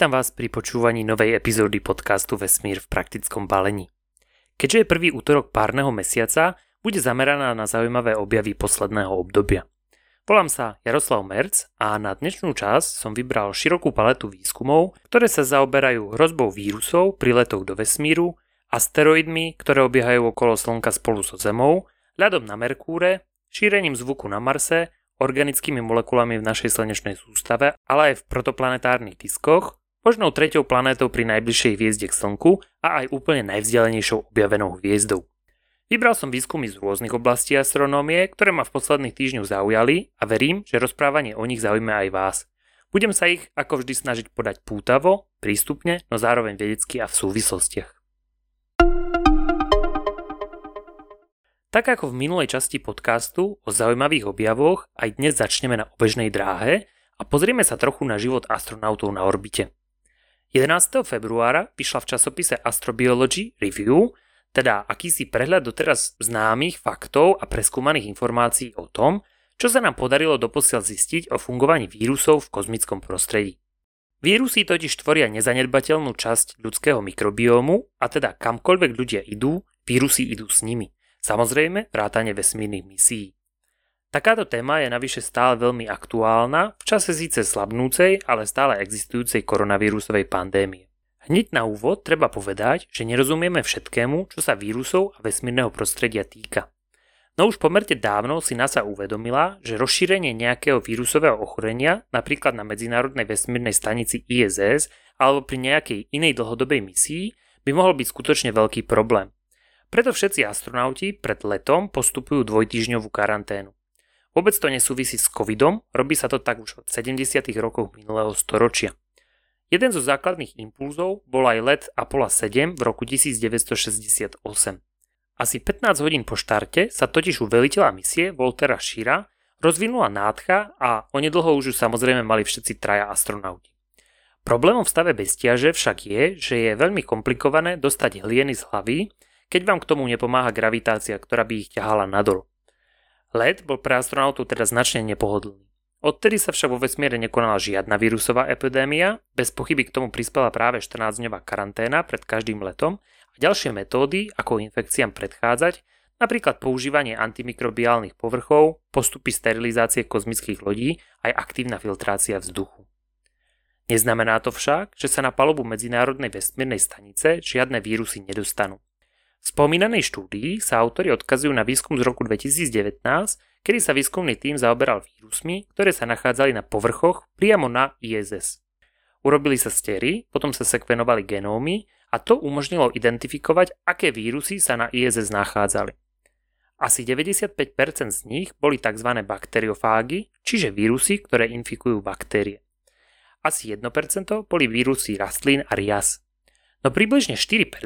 Vítam vás pri počúvaní novej epizódy podcastu Vesmír v praktickom balení. Keďže je prvý útorok párneho mesiaca, bude zameraná na zaujímavé objavy posledného obdobia. Volám sa Jaroslav Merc a na dnešnú časť som vybral širokú paletu výskumov, ktoré sa zaoberajú hrozbou vírusov pri letoch do vesmíru, asteroidmi, ktoré obiehajú okolo Slnka spolu so Zemou, ľadom na Merkúre, šírením zvuku na Marse organickými molekulami v našej slnečnej sústave, ale aj v protoplanetárnych diskoch, možnou treťou planétou pri najbližšej hviezde k Slnku a aj úplne najvzdialenejšou objavenou hviezdou. Vybral som výskumy z rôznych oblastí astronómie, ktoré ma v posledných týždňoch zaujali a verím, že rozprávanie o nich zaujíma aj vás. Budem sa ich ako vždy snažiť podať pútavo, prístupne, no zároveň vedecky a v súvislostiach. Tak ako v minulej časti podcastu o zaujímavých objavoch, aj dnes začneme na obežnej dráhe a pozrieme sa trochu na život astronautov na orbite. 11. februára vyšla v časopise Astrobiology Review, teda akýsi prehľad doteraz známych faktov a preskúmaných informácií o tom, čo sa nám podarilo doposiaľ zistiť o fungovaní vírusov v kozmickom prostredí. Vírusy totiž tvoria nezanedbateľnú časť ľudského mikrobiómu a teda kamkoľvek ľudia idú, vírusy idú s nimi – Samozrejme, vrátane vesmírnych misií. Takáto téma je navyše stále veľmi aktuálna, v čase síce slabnúcej, ale stále existujúcej koronavírusovej pandémie. Hneď na úvod treba povedať, že nerozumieme všetkému, čo sa vírusov a vesmírneho prostredia týka. No už pomerne dávno si NASA uvedomila, že rozšírenie nejakého vírusového ochorenia, napríklad na Medzinárodnej vesmírnej stanici ISS alebo pri nejakej inej dlhodobej misii, by mohol byť skutočne veľký problém. Preto všetci astronauti pred letom postupujú dvojtýždňovú karanténu. Vôbec to nesúvisí s covidom, robí sa to tak už od 70. rokov minulého storočia. Jeden zo základných impulzov bol aj let Apollo 7 v roku 1968. Asi 15 hodín po štarte sa totiž u veliteľa misie Voltera Shira rozvinula nádcha a onedlho už ju samozrejme mali všetci traja astronauti. Problémom v stave beztiaže však je, že je veľmi komplikované dostať hlieny z hlavy, keď vám k tomu nepomáha gravitácia, ktorá by ich ťahala nadol. Let bol pre astronautov teda značne nepohodlný. Odtedy sa však vo vesmíre nekonala žiadna vírusová epidémia, bez pochyby k tomu prispela práve 14-dňová karanténa pred každým letom a ďalšie metódy, ako infekciám predchádzať, napríklad používanie antimikrobiálnych povrchov, postupy sterilizácie kozmických lodí aj aktívna filtrácia vzduchu. Neznamená to však, že sa na palubu Medzinárodnej vesmírnej stanice žiadne vírusy nedostanú. V spomínanej štúdii sa autori odkazujú na výskum z roku 2019, kedy sa výskumný tým zaoberal vírusmi, ktoré sa nachádzali na povrchoch priamo na ISS. Urobili sa stery, potom sa sekvenovali genómy a to umožnilo identifikovať, aké vírusy sa na ISS nachádzali. Asi 95% z nich boli tzv. bakteriofágy, čiže vírusy, ktoré infikujú baktérie. Asi 1% boli vírusy rastlín a rias. No približne 4%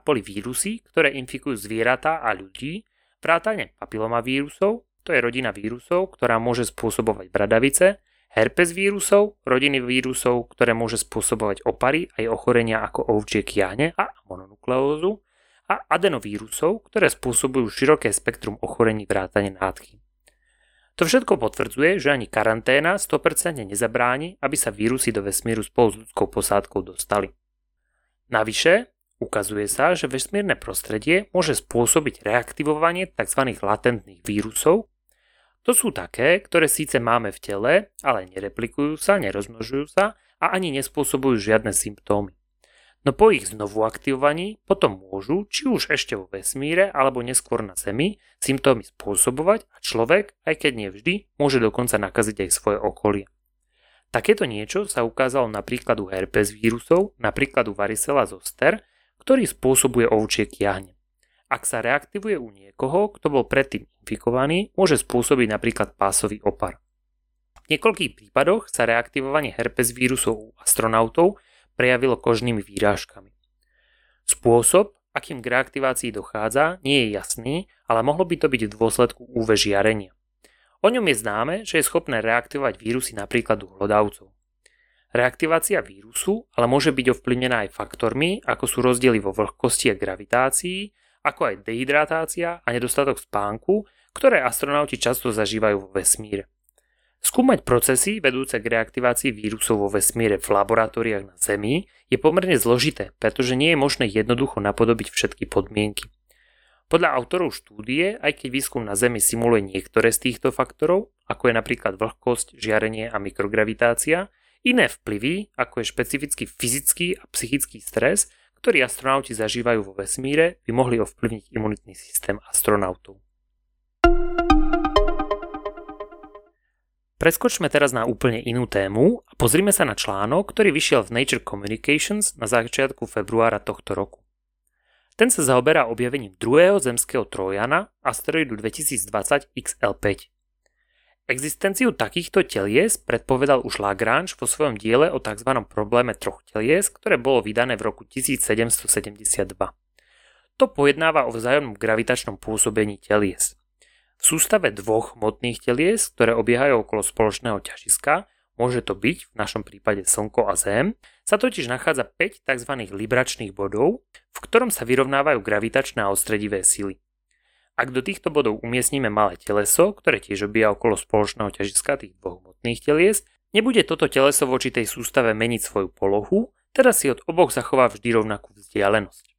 boli vírusy, ktoré infikujú zvieratá a ľudí, vrátane papilomavírusov, to je rodina vírusov, ktorá môže spôsobovať bradavice, herpes vírusov, rodiny vírusov, ktoré môže spôsobovať opary aj ochorenia ako ovčie kiahne a mononukleózu, a adenovírusov, ktoré spôsobujú široké spektrum ochorení vrátane nádchy. To všetko potvrdzuje, že ani karanténa 100% nezabráni, aby sa vírusy do vesmíru spolu s ľudskou posádkou dostali. Navyše, ukazuje sa, že vesmírne prostredie môže spôsobiť reaktivovanie tzv. latentných vírusov. To sú také, ktoré síce máme v tele, ale nereplikujú sa, nerozmnožujú sa a ani nespôsobujú žiadne symptómy. No po ich znovu aktivovaní potom môžu, či už ešte vo vesmíre alebo neskôr na Zemi, symptómy spôsobovať a človek, aj keď nevždy, môže dokonca nakaziť aj svoje okolie. Takéto niečo sa ukázalo napríklad u herpes vírusov, napríklad u varicela zoster, ktorý spôsobuje ovčie kiahne. Ak sa reaktivuje u niekoho, kto bol predtým infikovaný, môže spôsobiť napríklad pásový opar. V niekoľkých prípadoch sa reaktivovanie herpes vírusov u astronautov prejavilo kožnými výrážkami. Spôsob, akým k reaktivácii dochádza, nie je jasný, ale mohlo by to byť v dôsledku UV žiarenia. O ňom je známe, že je schopné reaktivovať vírusy napríklad u hlodavcov. Reaktivácia vírusu ale môže byť ovplyvnená aj faktormi, ako sú rozdiely vo vlhkosti a gravitácii, ako aj dehydratácia a nedostatok spánku, ktoré astronauti často zažívajú vo vesmíre. Skúmať procesy vedúce k reaktivácii vírusov vo vesmíre v laboratóriách na Zemi je pomerne zložité, pretože nie je možné jednoducho napodobiť všetky podmienky. Podľa autorov štúdie, aj keď výskum na Zemi simuluje niektoré z týchto faktorov, ako je napríklad vlhkosť, žiarenie a mikrogravitácia, iné vplyvy, ako je špecifický fyzický a psychický stres, ktorý astronauti zažívajú vo vesmíre, by mohli ovplyvniť imunitný systém astronautov. Preskočme teraz na úplne inú tému a pozrime sa na článok, ktorý vyšiel v Nature Communications na začiatku februára tohto roku. Ten sa zaoberá objavením druhého zemského trojana asteroidu 2020 XL5. Existenciu takýchto telies predpovedal už Lagrange vo svojom diele o tzv. probléme troch telies, ktoré bolo vydané v roku 1772. To pojednáva o vzájomnom gravitačnom pôsobení telies. V sústave dvoch hmotných telies, ktoré obiehajú okolo spoločného ťažiska, môže to byť v našom prípade Slnko a Zem, sa totiž nachádza 5 tzv. libračných bodov, v ktorom sa vyrovnávajú gravitačné a ostredivé sily. Ak do týchto bodov umiestnime malé teleso, ktoré tiež obíja okolo spoločného ťažiska tých dvoch hmotných telies, nebude toto teleso voči tej sústave meniť svoju polohu, teda si od oboch zachová vždy rovnakú vzdialenosť.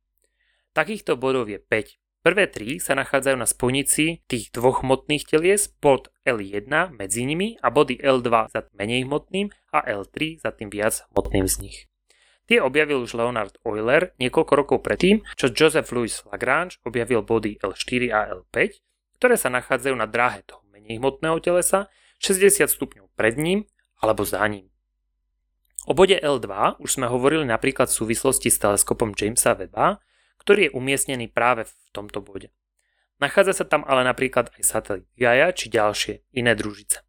Takýchto bodov je 5. Prvé tri sa nachádzajú na spojnici tých dvoch hmotných telies, bod L1 medzi nimi a body L2 za menej hmotným a L3 za tým viac hmotným z nich. Tie objavil už Leonard Euler niekoľko rokov predtým, čo Joseph Louis Lagrange objavil body L4 a L5, ktoré sa nachádzajú na dráhe toho menej hmotného telesa 60 stupňov pred ním alebo za ním. O bode L2 už sme hovorili napríklad v súvislosti s teleskopom Jamesa Webba, ktorý je umiestnený práve v tomto bode. Nachádza sa tam ale napríklad aj satelit Gaia či ďalšie iné družice.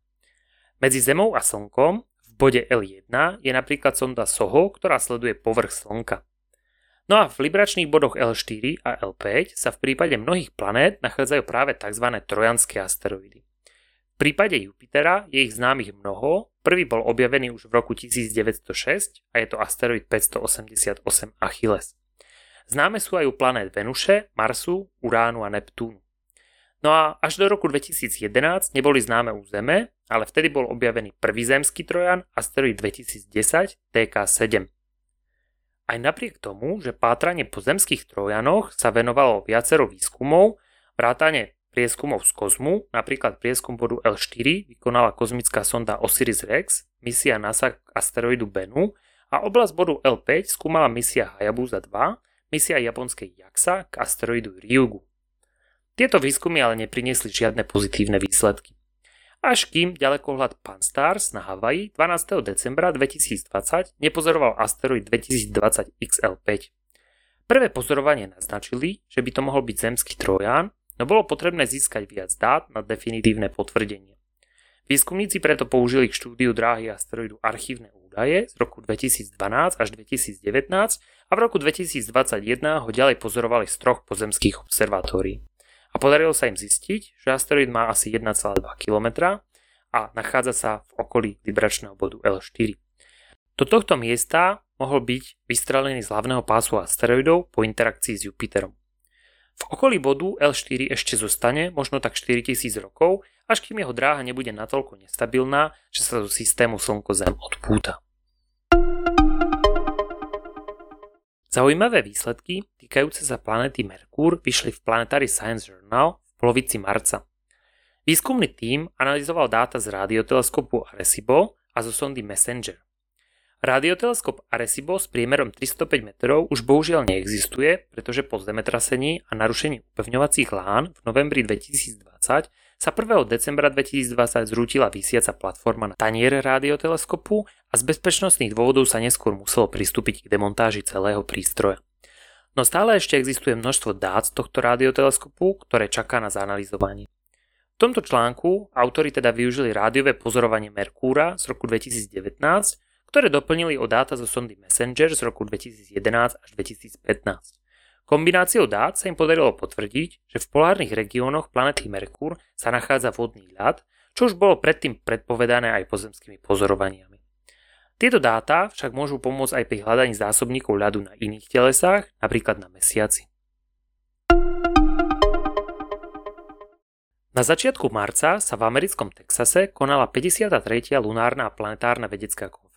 Medzi Zemou a Slnkom v bode L1 je napríklad sonda SOHO, ktorá sleduje povrch Slnka. No a v libračných bodoch L4 a L5 sa v prípade mnohých planét nachádzajú práve tzv. trojanské asteroidy. V prípade Jupitera je ich známych mnoho, prvý bol objavený už v roku 1906 a je to asteroid 588 Achilles. Známe sú aj u planét Venuše, Marsu, Uránu a Neptúnu. No a až do roku 2011 neboli známe u Zeme, ale vtedy bol objavený prvý zemský trojan, asteroid 2010 TK7. Aj napriek tomu, že pátranie po zemských trojanoch sa venovalo viacero výskumov, vrátane prieskumov z kozmu, napríklad prieskum bodu L4 vykonala kozmická sonda Osiris-Rex, misia NASA k asteroidu Bennu a oblasť bodu L5 skúmala misia Hayabusa 2, misia japonskej JAXA k asteroidu Ryugu. Tieto výskumy ale nepriniesli žiadne pozitívne výsledky. Až kým ďalekohľad Pan-STARRS na Havaji 12. decembra 2020 nepozoroval asteroid 2020 XL5. Prvé pozorovanie naznačili, že by to mohol byť zemský troján, no bolo potrebné získať viac dát na definitívne potvrdenie. Výskumníci preto použili k štúdiu dráhy asteroidu archívne údaje z roku 2012 až 2019 a v roku 2021 ho ďalej pozorovali z troch pozemských observatórií. A podarilo sa im zistiť, že asteroid má asi 1,2 km a nachádza sa v okolí vibračného bodu L4. Do tohto miesta mohol byť vystrelený z hlavného pásu asteroidov po interakcii s Jupiterom. V okolí bodu L4 ešte zostane možno tak 4000 rokov, až kým jeho dráha nebude natoľko nestabilná, že sa do systému Slnko-Zem odpúta. Zaujímavé výsledky týkajúce sa planéty Merkúr vyšli v Planetary Science Journal v polovici marca. Výskumný tím analyzoval dáta z radioteleskopu Arecibo a zo sondy Messenger. Radioteleskop Arecibo s priemerom 305 metrov už bohužiaľ neexistuje, pretože po zemetrasení a narušení upevňovacích lán v novembri 2020 sa 1. decembra 2020 zrútila vysiaca platforma na taniere radioteleskopu a z bezpečnostných dôvodov sa neskôr muselo pristúpiť k demontáži celého prístroja. No stále ešte existuje množstvo dát z tohto radioteleskopu, ktoré čaká na zanalizovanie. V tomto článku autori teda využili rádiové pozorovanie Merkúra z roku 2019, ktoré doplnili o dáta zo sondy Messenger z roku 2011 až 2015. Kombináciou dát sa im podarilo potvrdiť, že v polárnych regiónoch planety Merkúr sa nachádza vodný ľad, čo už bolo predtým predpovedané aj pozemskými pozorovaniami. Tieto dáta však môžu pomôcť aj pri hľadaní zásobníkov ľadu na iných telesách, napríklad na Mesiaci. Na začiatku marca sa v americkom Texase konala 53. lunárna planetárna vedecká konferencia,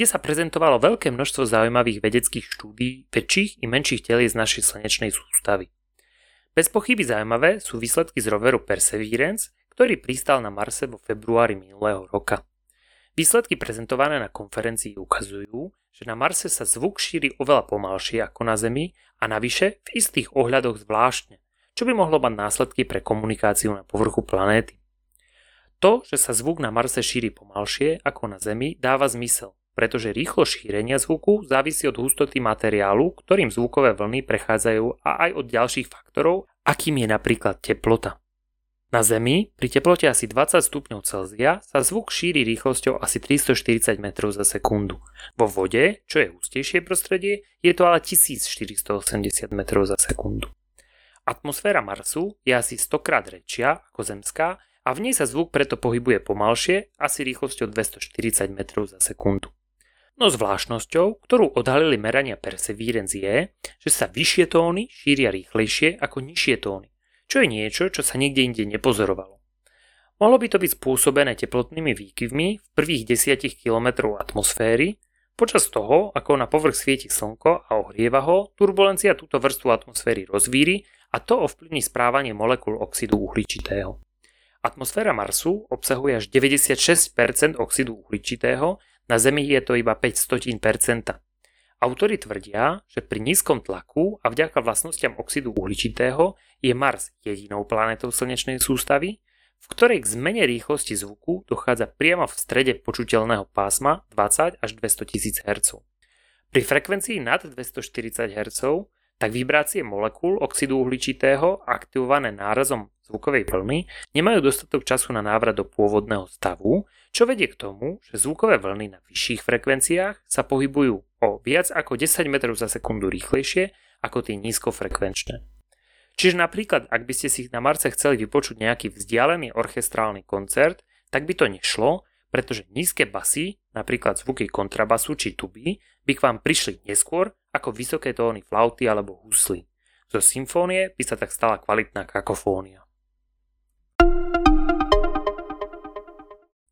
kde sa prezentovalo veľké množstvo zaujímavých vedeckých štúdí väčších i menších z našej slnečnej sústavy. Bez pochyby zaujímavé sú výsledky z roveru Perseverance, ktorý pristal na Marse vo februári minulého roka. Výsledky prezentované na konferencii ukazujú, že na Marse sa zvuk šíri oveľa pomalšie ako na Zemi a navyše v istých ohľadoch zvláštne, čo by mohlo mať následky pre komunikáciu na povrchu planéty. To, že sa zvuk na Marse šíri pomalšie ako na Zemi, dáva zmysel, pretože rýchlo šírenia zvuku závisí od hustoty materiálu, ktorým zvukové vlny prechádzajú a aj od ďalších faktorov, akým je napríklad teplota. Na Zemi pri teplote asi 20 stupňov Celzia sa zvuk šíri rýchlosťou asi 340 metrov za sekundu. Vo vode, čo je hustejšie prostredie, je to ale 1480 metrov za sekundu. Atmosféra Marsu je asi 100 krát väčšia ako Zemská a v nej sa zvuk preto pohybuje pomalšie, asi rýchlosťou 240 metrov za sekundu. No zvláštnosťou, ktorú odhalili merania Perseverance je, že sa vyššie tóny šíria rýchlejšie ako nižšie tóny, čo je niečo, čo sa nikde inde nepozorovalo. Mohlo by to byť spôsobené teplotnými výkyvmi v prvých 10 km atmosféry, Počas toho, ako na povrch svieti slnko a ohrieva ho, turbulencia túto vrstvu atmosféry rozvíri a to ovplyvní správanie molekúl oxidu uhličitého. Atmosféra Marsu obsahuje až 96% oxidu uhličitého, na Zemi je to iba 500%. Autori tvrdia, že pri nízkom tlaku a vďaka vlastnostiam oxidu uhličitého je Mars jedinou planetou slnečnej sústavy, v ktorej k zmene rýchlosti zvuku dochádza priamo v strede počuteľného pásma 20 až 200 000 Hz. Pri frekvencii nad 240 Hz tak vibrácie molekúl oxidu uhličitého aktivované nárazom zvukovej vlny nemajú dostatok času na návrat do pôvodného stavu, čo vedie k tomu, že zvukové vlny na vyšších frekvenciách sa pohybujú o viac ako 10 metrov za sekundu rýchlejšie ako tie nízkofrekvenčné. Čiže napríklad, ak by ste si na Marce chceli vypočuť nejaký vzdialený orchestrálny koncert, tak by to nešlo, pretože nízke basy, napríklad zvuky kontrabasu či tuby, by k vám prišli neskôr ako vysoké tóny flauty alebo husly. Zo symfónie by sa tak stala kvalitná kakofónia.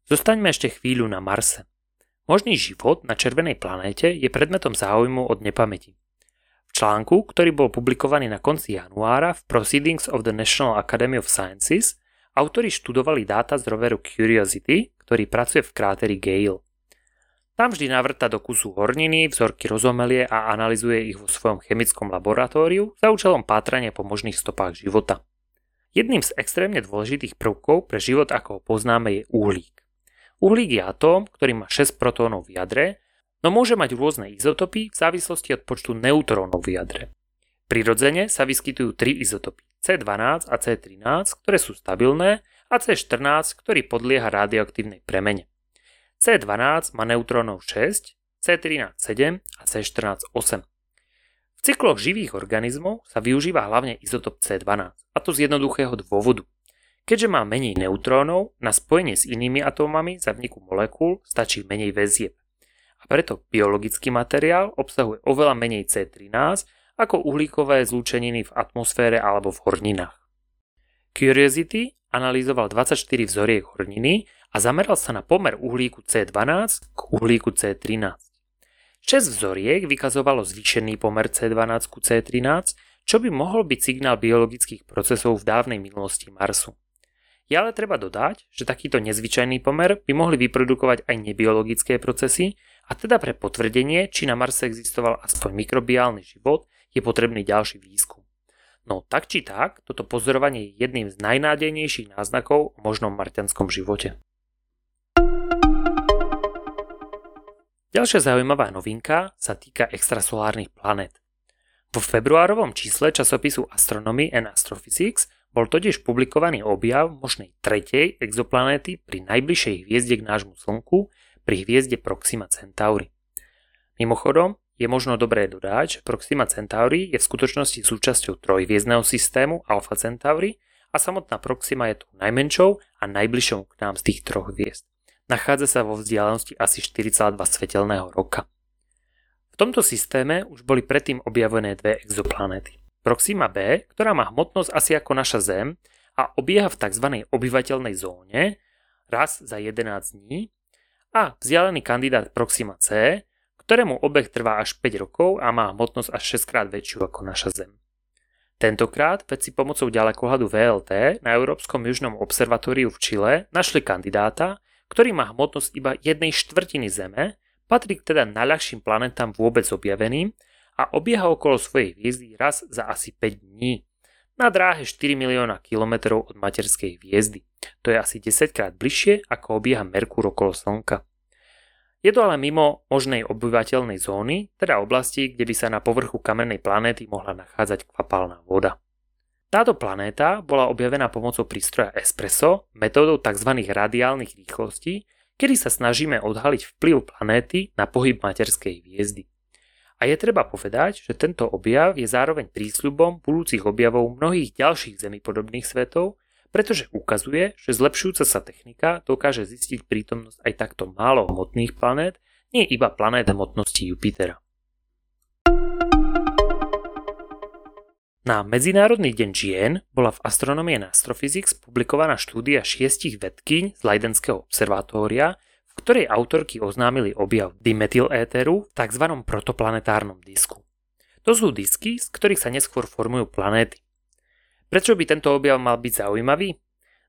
Zostaňme ešte chvíľu na Marse. Možný život na červenej planéte je predmetom záujmu od nepamäti. V článku, ktorý bol publikovaný na konci januára v Proceedings of the National Academy of Sciences, autori študovali dáta z roveru Curiosity, ktorý pracuje v kráteri Gale. Tam vždy navrta do kusu horniny, vzorky rozomelie a analizuje ich vo svojom chemickom laboratóriu za účelom pátrania po možných stopách života. Jedným z extrémne dôležitých prvkov pre život, ako ho poznáme, je uhlík. Uhlík je atóm, ktorý má 6 protónov v jadre, no môže mať rôzne izotopy v závislosti od počtu neutrónov v jadre. Prirodzene sa vyskytujú tri izotopy C12 a C13, ktoré sú stabilné a C14, ktorý podlieha radioaktívnej premene. C12 má neutrónov 6, C13 7 a C14 8. V cykloch živých organizmov sa využíva hlavne izotop C12, a to z jednoduchého dôvodu – Keďže má menej neutrónov, na spojenie s inými atómami za vniku molekúl stačí menej väzieb. A preto biologický materiál obsahuje oveľa menej C13 ako uhlíkové zlúčeniny v atmosfére alebo v horninách. Curiosity analyzoval 24 vzoriek horniny a zameral sa na pomer uhlíku C12 k uhlíku C13. 6 vzoriek vykazovalo zvýšený pomer C12 ku C13, čo by mohol byť signál biologických procesov v dávnej minulosti Marsu. Je ale treba dodať, že takýto nezvyčajný pomer by mohli vyprodukovať aj nebiologické procesy a teda pre potvrdenie, či na Marse existoval aspoň mikrobiálny život, je potrebný ďalší výskum. No tak či tak, toto pozorovanie je jedným z najnádejnejších náznakov o možnom marťanskom živote. Ďalšia zaujímavá novinka sa týka extrasolárnych planet. Vo februárovom čísle časopisu Astronomy and Astrophysics bol totiž publikovaný objav možnej tretej exoplanéty pri najbližšej hviezde k nášmu Slnku, pri hviezde Proxima Centauri. Mimochodom, je možno dobré dodať, že Proxima Centauri je v skutočnosti súčasťou trojhviezdneho systému Alpha Centauri a samotná Proxima je tou najmenšou a najbližšou k nám z tých troch hviezd. Nachádza sa vo vzdialenosti asi 4,2 svetelného roka. V tomto systéme už boli predtým objavené dve exoplanéty. Proxima B, ktorá má hmotnosť asi ako naša Zem a obieha v tzv. obyvateľnej zóne raz za 11 dní a vzdialený kandidát Proxima C, ktorému obeh trvá až 5 rokov a má hmotnosť až 6 krát väčšiu ako naša Zem. Tentokrát vedci pomocou ďalekohľadu VLT na Európskom južnom observatóriu v Čile našli kandidáta, ktorý má hmotnosť iba jednej štvrtiny Zeme, patrí teda najľahším planetám vôbec objaveným a obieha okolo svojej hviezdy raz za asi 5 dní na dráhe 4 milióna kilometrov od materskej hviezdy. To je asi 10 krát bližšie ako obieha Merkúr okolo Slnka. Je to ale mimo možnej obyvateľnej zóny, teda oblasti, kde by sa na povrchu kamennej planéty mohla nachádzať kvapalná voda. Táto planéta bola objavená pomocou prístroja Espresso, metódou tzv. radiálnych rýchlostí, kedy sa snažíme odhaliť vplyv planéty na pohyb materskej hviezdy. A je treba povedať, že tento objav je zároveň prísľubom budúcich objavov mnohých ďalších zemipodobných svetov, pretože ukazuje, že zlepšujúca sa technika dokáže zistiť prítomnosť aj takto málo hmotných planét, nie iba planét hmotnosti Jupitera. Na Medzinárodný deň žien bola v Astronomie and Astrophysics publikovaná štúdia šiestich vedkyň z Leidenského observatória, ktorej autorky oznámili objav dimetyléteru v tzv. protoplanetárnom disku. To sú disky, z ktorých sa neskôr formujú planéty. Prečo by tento objav mal byť zaujímavý?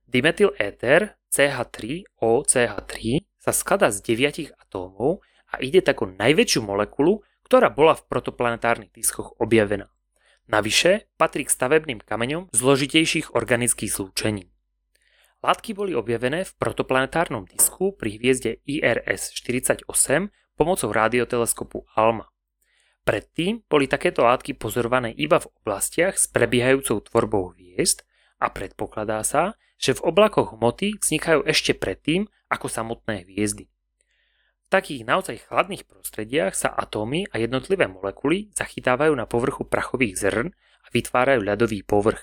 Dimetyl éter CH3O CH3 sa skladá z deviatich atómov a ide takú najväčšiu molekulu, ktorá bola v protoplanetárnych diskoch objavená. Navyše patrí k stavebným kameňom zložitejších organických zlúčení. Látky boli objavené v protoplanetárnom disku pri hviezde IRS-48 pomocou radioteleskopu ALMA. Predtým boli takéto látky pozorované iba v oblastiach s prebiehajúcou tvorbou hviezd a predpokladá sa, že v oblakoch hmoty vznikajú ešte predtým ako samotné hviezdy. V takých naozaj chladných prostrediach sa atómy a jednotlivé molekuly zachytávajú na povrchu prachových zrn a vytvárajú ľadový povrch.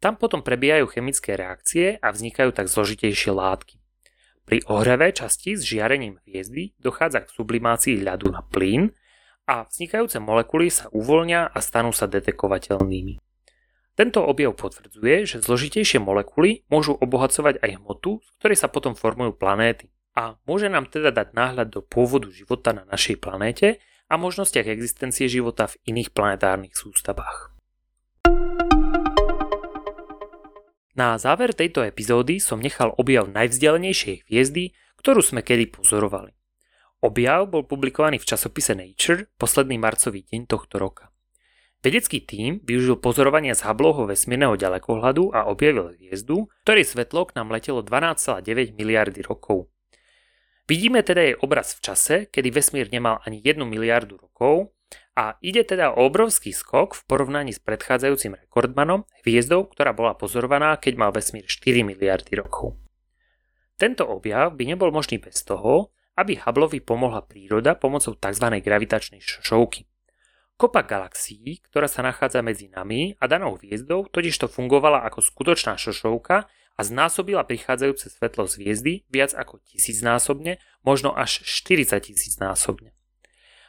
Tam potom prebiehajú chemické reakcie a vznikajú tak zložitejšie látky. Pri ohreve časti s žiarením hviezdy dochádza k sublimácii ľadu na plyn, a vznikajúce molekuly sa uvoľnia a stanú sa detekovateľnými. Tento objav potvrdzuje, že zložitejšie molekuly môžu obohacovať aj hmotu, z ktorej sa potom formujú planéty. A môže nám teda dať náhľad do pôvodu života na našej planéte a možnostiach existencie života v iných planetárnych sústavách. Na záver tejto epizódy som nechal objav najvzdialenejšej hviezdy, ktorú sme kedy pozorovali. Objav bol publikovaný v časopise Nature posledný marcový deň tohto roka. Vedecký tím využil pozorovania z Hubbleho vesmírneho ďalekohľadu a objavil hviezdu, ktorej svetlo k nám letelo 12,9 miliardy rokov. Vidíme teda jej obraz v čase, kedy vesmír nemal ani 1 miliardu rokov a ide teda o obrovský skok v porovnaní s predchádzajúcim rekordmanom, hviezdou, ktorá bola pozorovaná, keď mal vesmír 4 miliardy rokov. Tento objav by nebol možný bez toho, aby Hubbleovi pomohla príroda pomocou tzv. gravitačnej šošovky. Kopa galaxií, ktorá sa nachádza medzi nami a danou hviezdou, totižto fungovala ako skutočná šošovka a znásobila prichádzajúce svetlo z hviezdy viac ako tisícnásobne, možno až 40 tisícnásobne.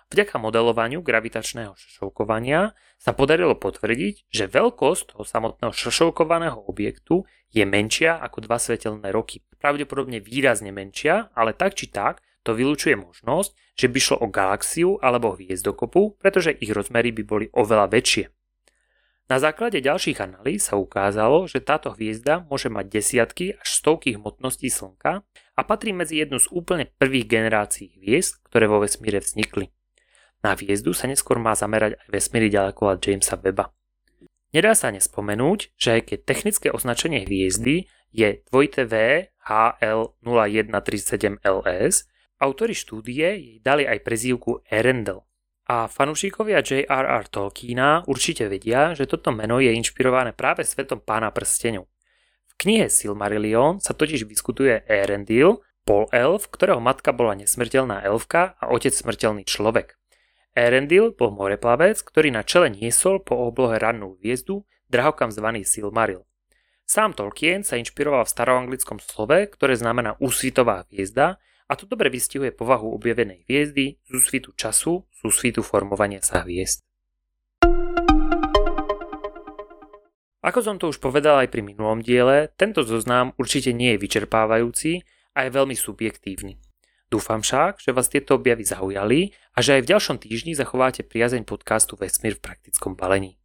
Vďaka modelovaniu gravitačného šošovkovania sa podarilo potvrdiť, že veľkosť toho samotného šošovkovaného objektu je menšia ako dva svetelné roky. Pravdepodobne výrazne menšia, ale tak či tak to vylúčuje možnosť, že by šlo o galaxiu alebo hviezdokopu, pretože ich rozmery by boli oveľa väčšie. Na základe ďalších analýz sa ukázalo, že táto hviezda môže mať desiatky až stovky hmotností Slnka a patrí medzi jednu z úplne prvých generácií hviezd, ktoré vo vesmíre vznikli. Na hviezdu sa neskôr má zamerať aj vesmíry ďaleko od Jamesa Weba. Nedá sa nespomenúť, že aj keď technické označenie hviezdy je 2TV HL0137LS, Autori štúdie jej dali aj prezývku Erendel. A fanúšikovia J.R.R. Tolkiena určite vedia, že toto meno je inšpirované práve svetom pána prstenov. V knihe Silmarillion sa totiž vyskutuje Erendil, pol elf, ktorého matka bola nesmrteľná elfka a otec smrteľný človek. Erendil bol moreplavec, ktorý na čele niesol po oblohe rannú hviezdu, drahokam zvaný Silmaril. Sám Tolkien sa inšpiroval v staroanglickom slove, ktoré znamená úsvitová hviezda a to dobre vystihuje povahu objavenej hviezdy, súsvitu času, súsvitu formovania sa hviezd. Ako som to už povedal aj pri minulom diele, tento zoznam určite nie je vyčerpávajúci a je veľmi subjektívny. Dúfam však, že vás tieto objavy zaujali a že aj v ďalšom týždni zachováte priazeň podcastu Vesmír v praktickom balení.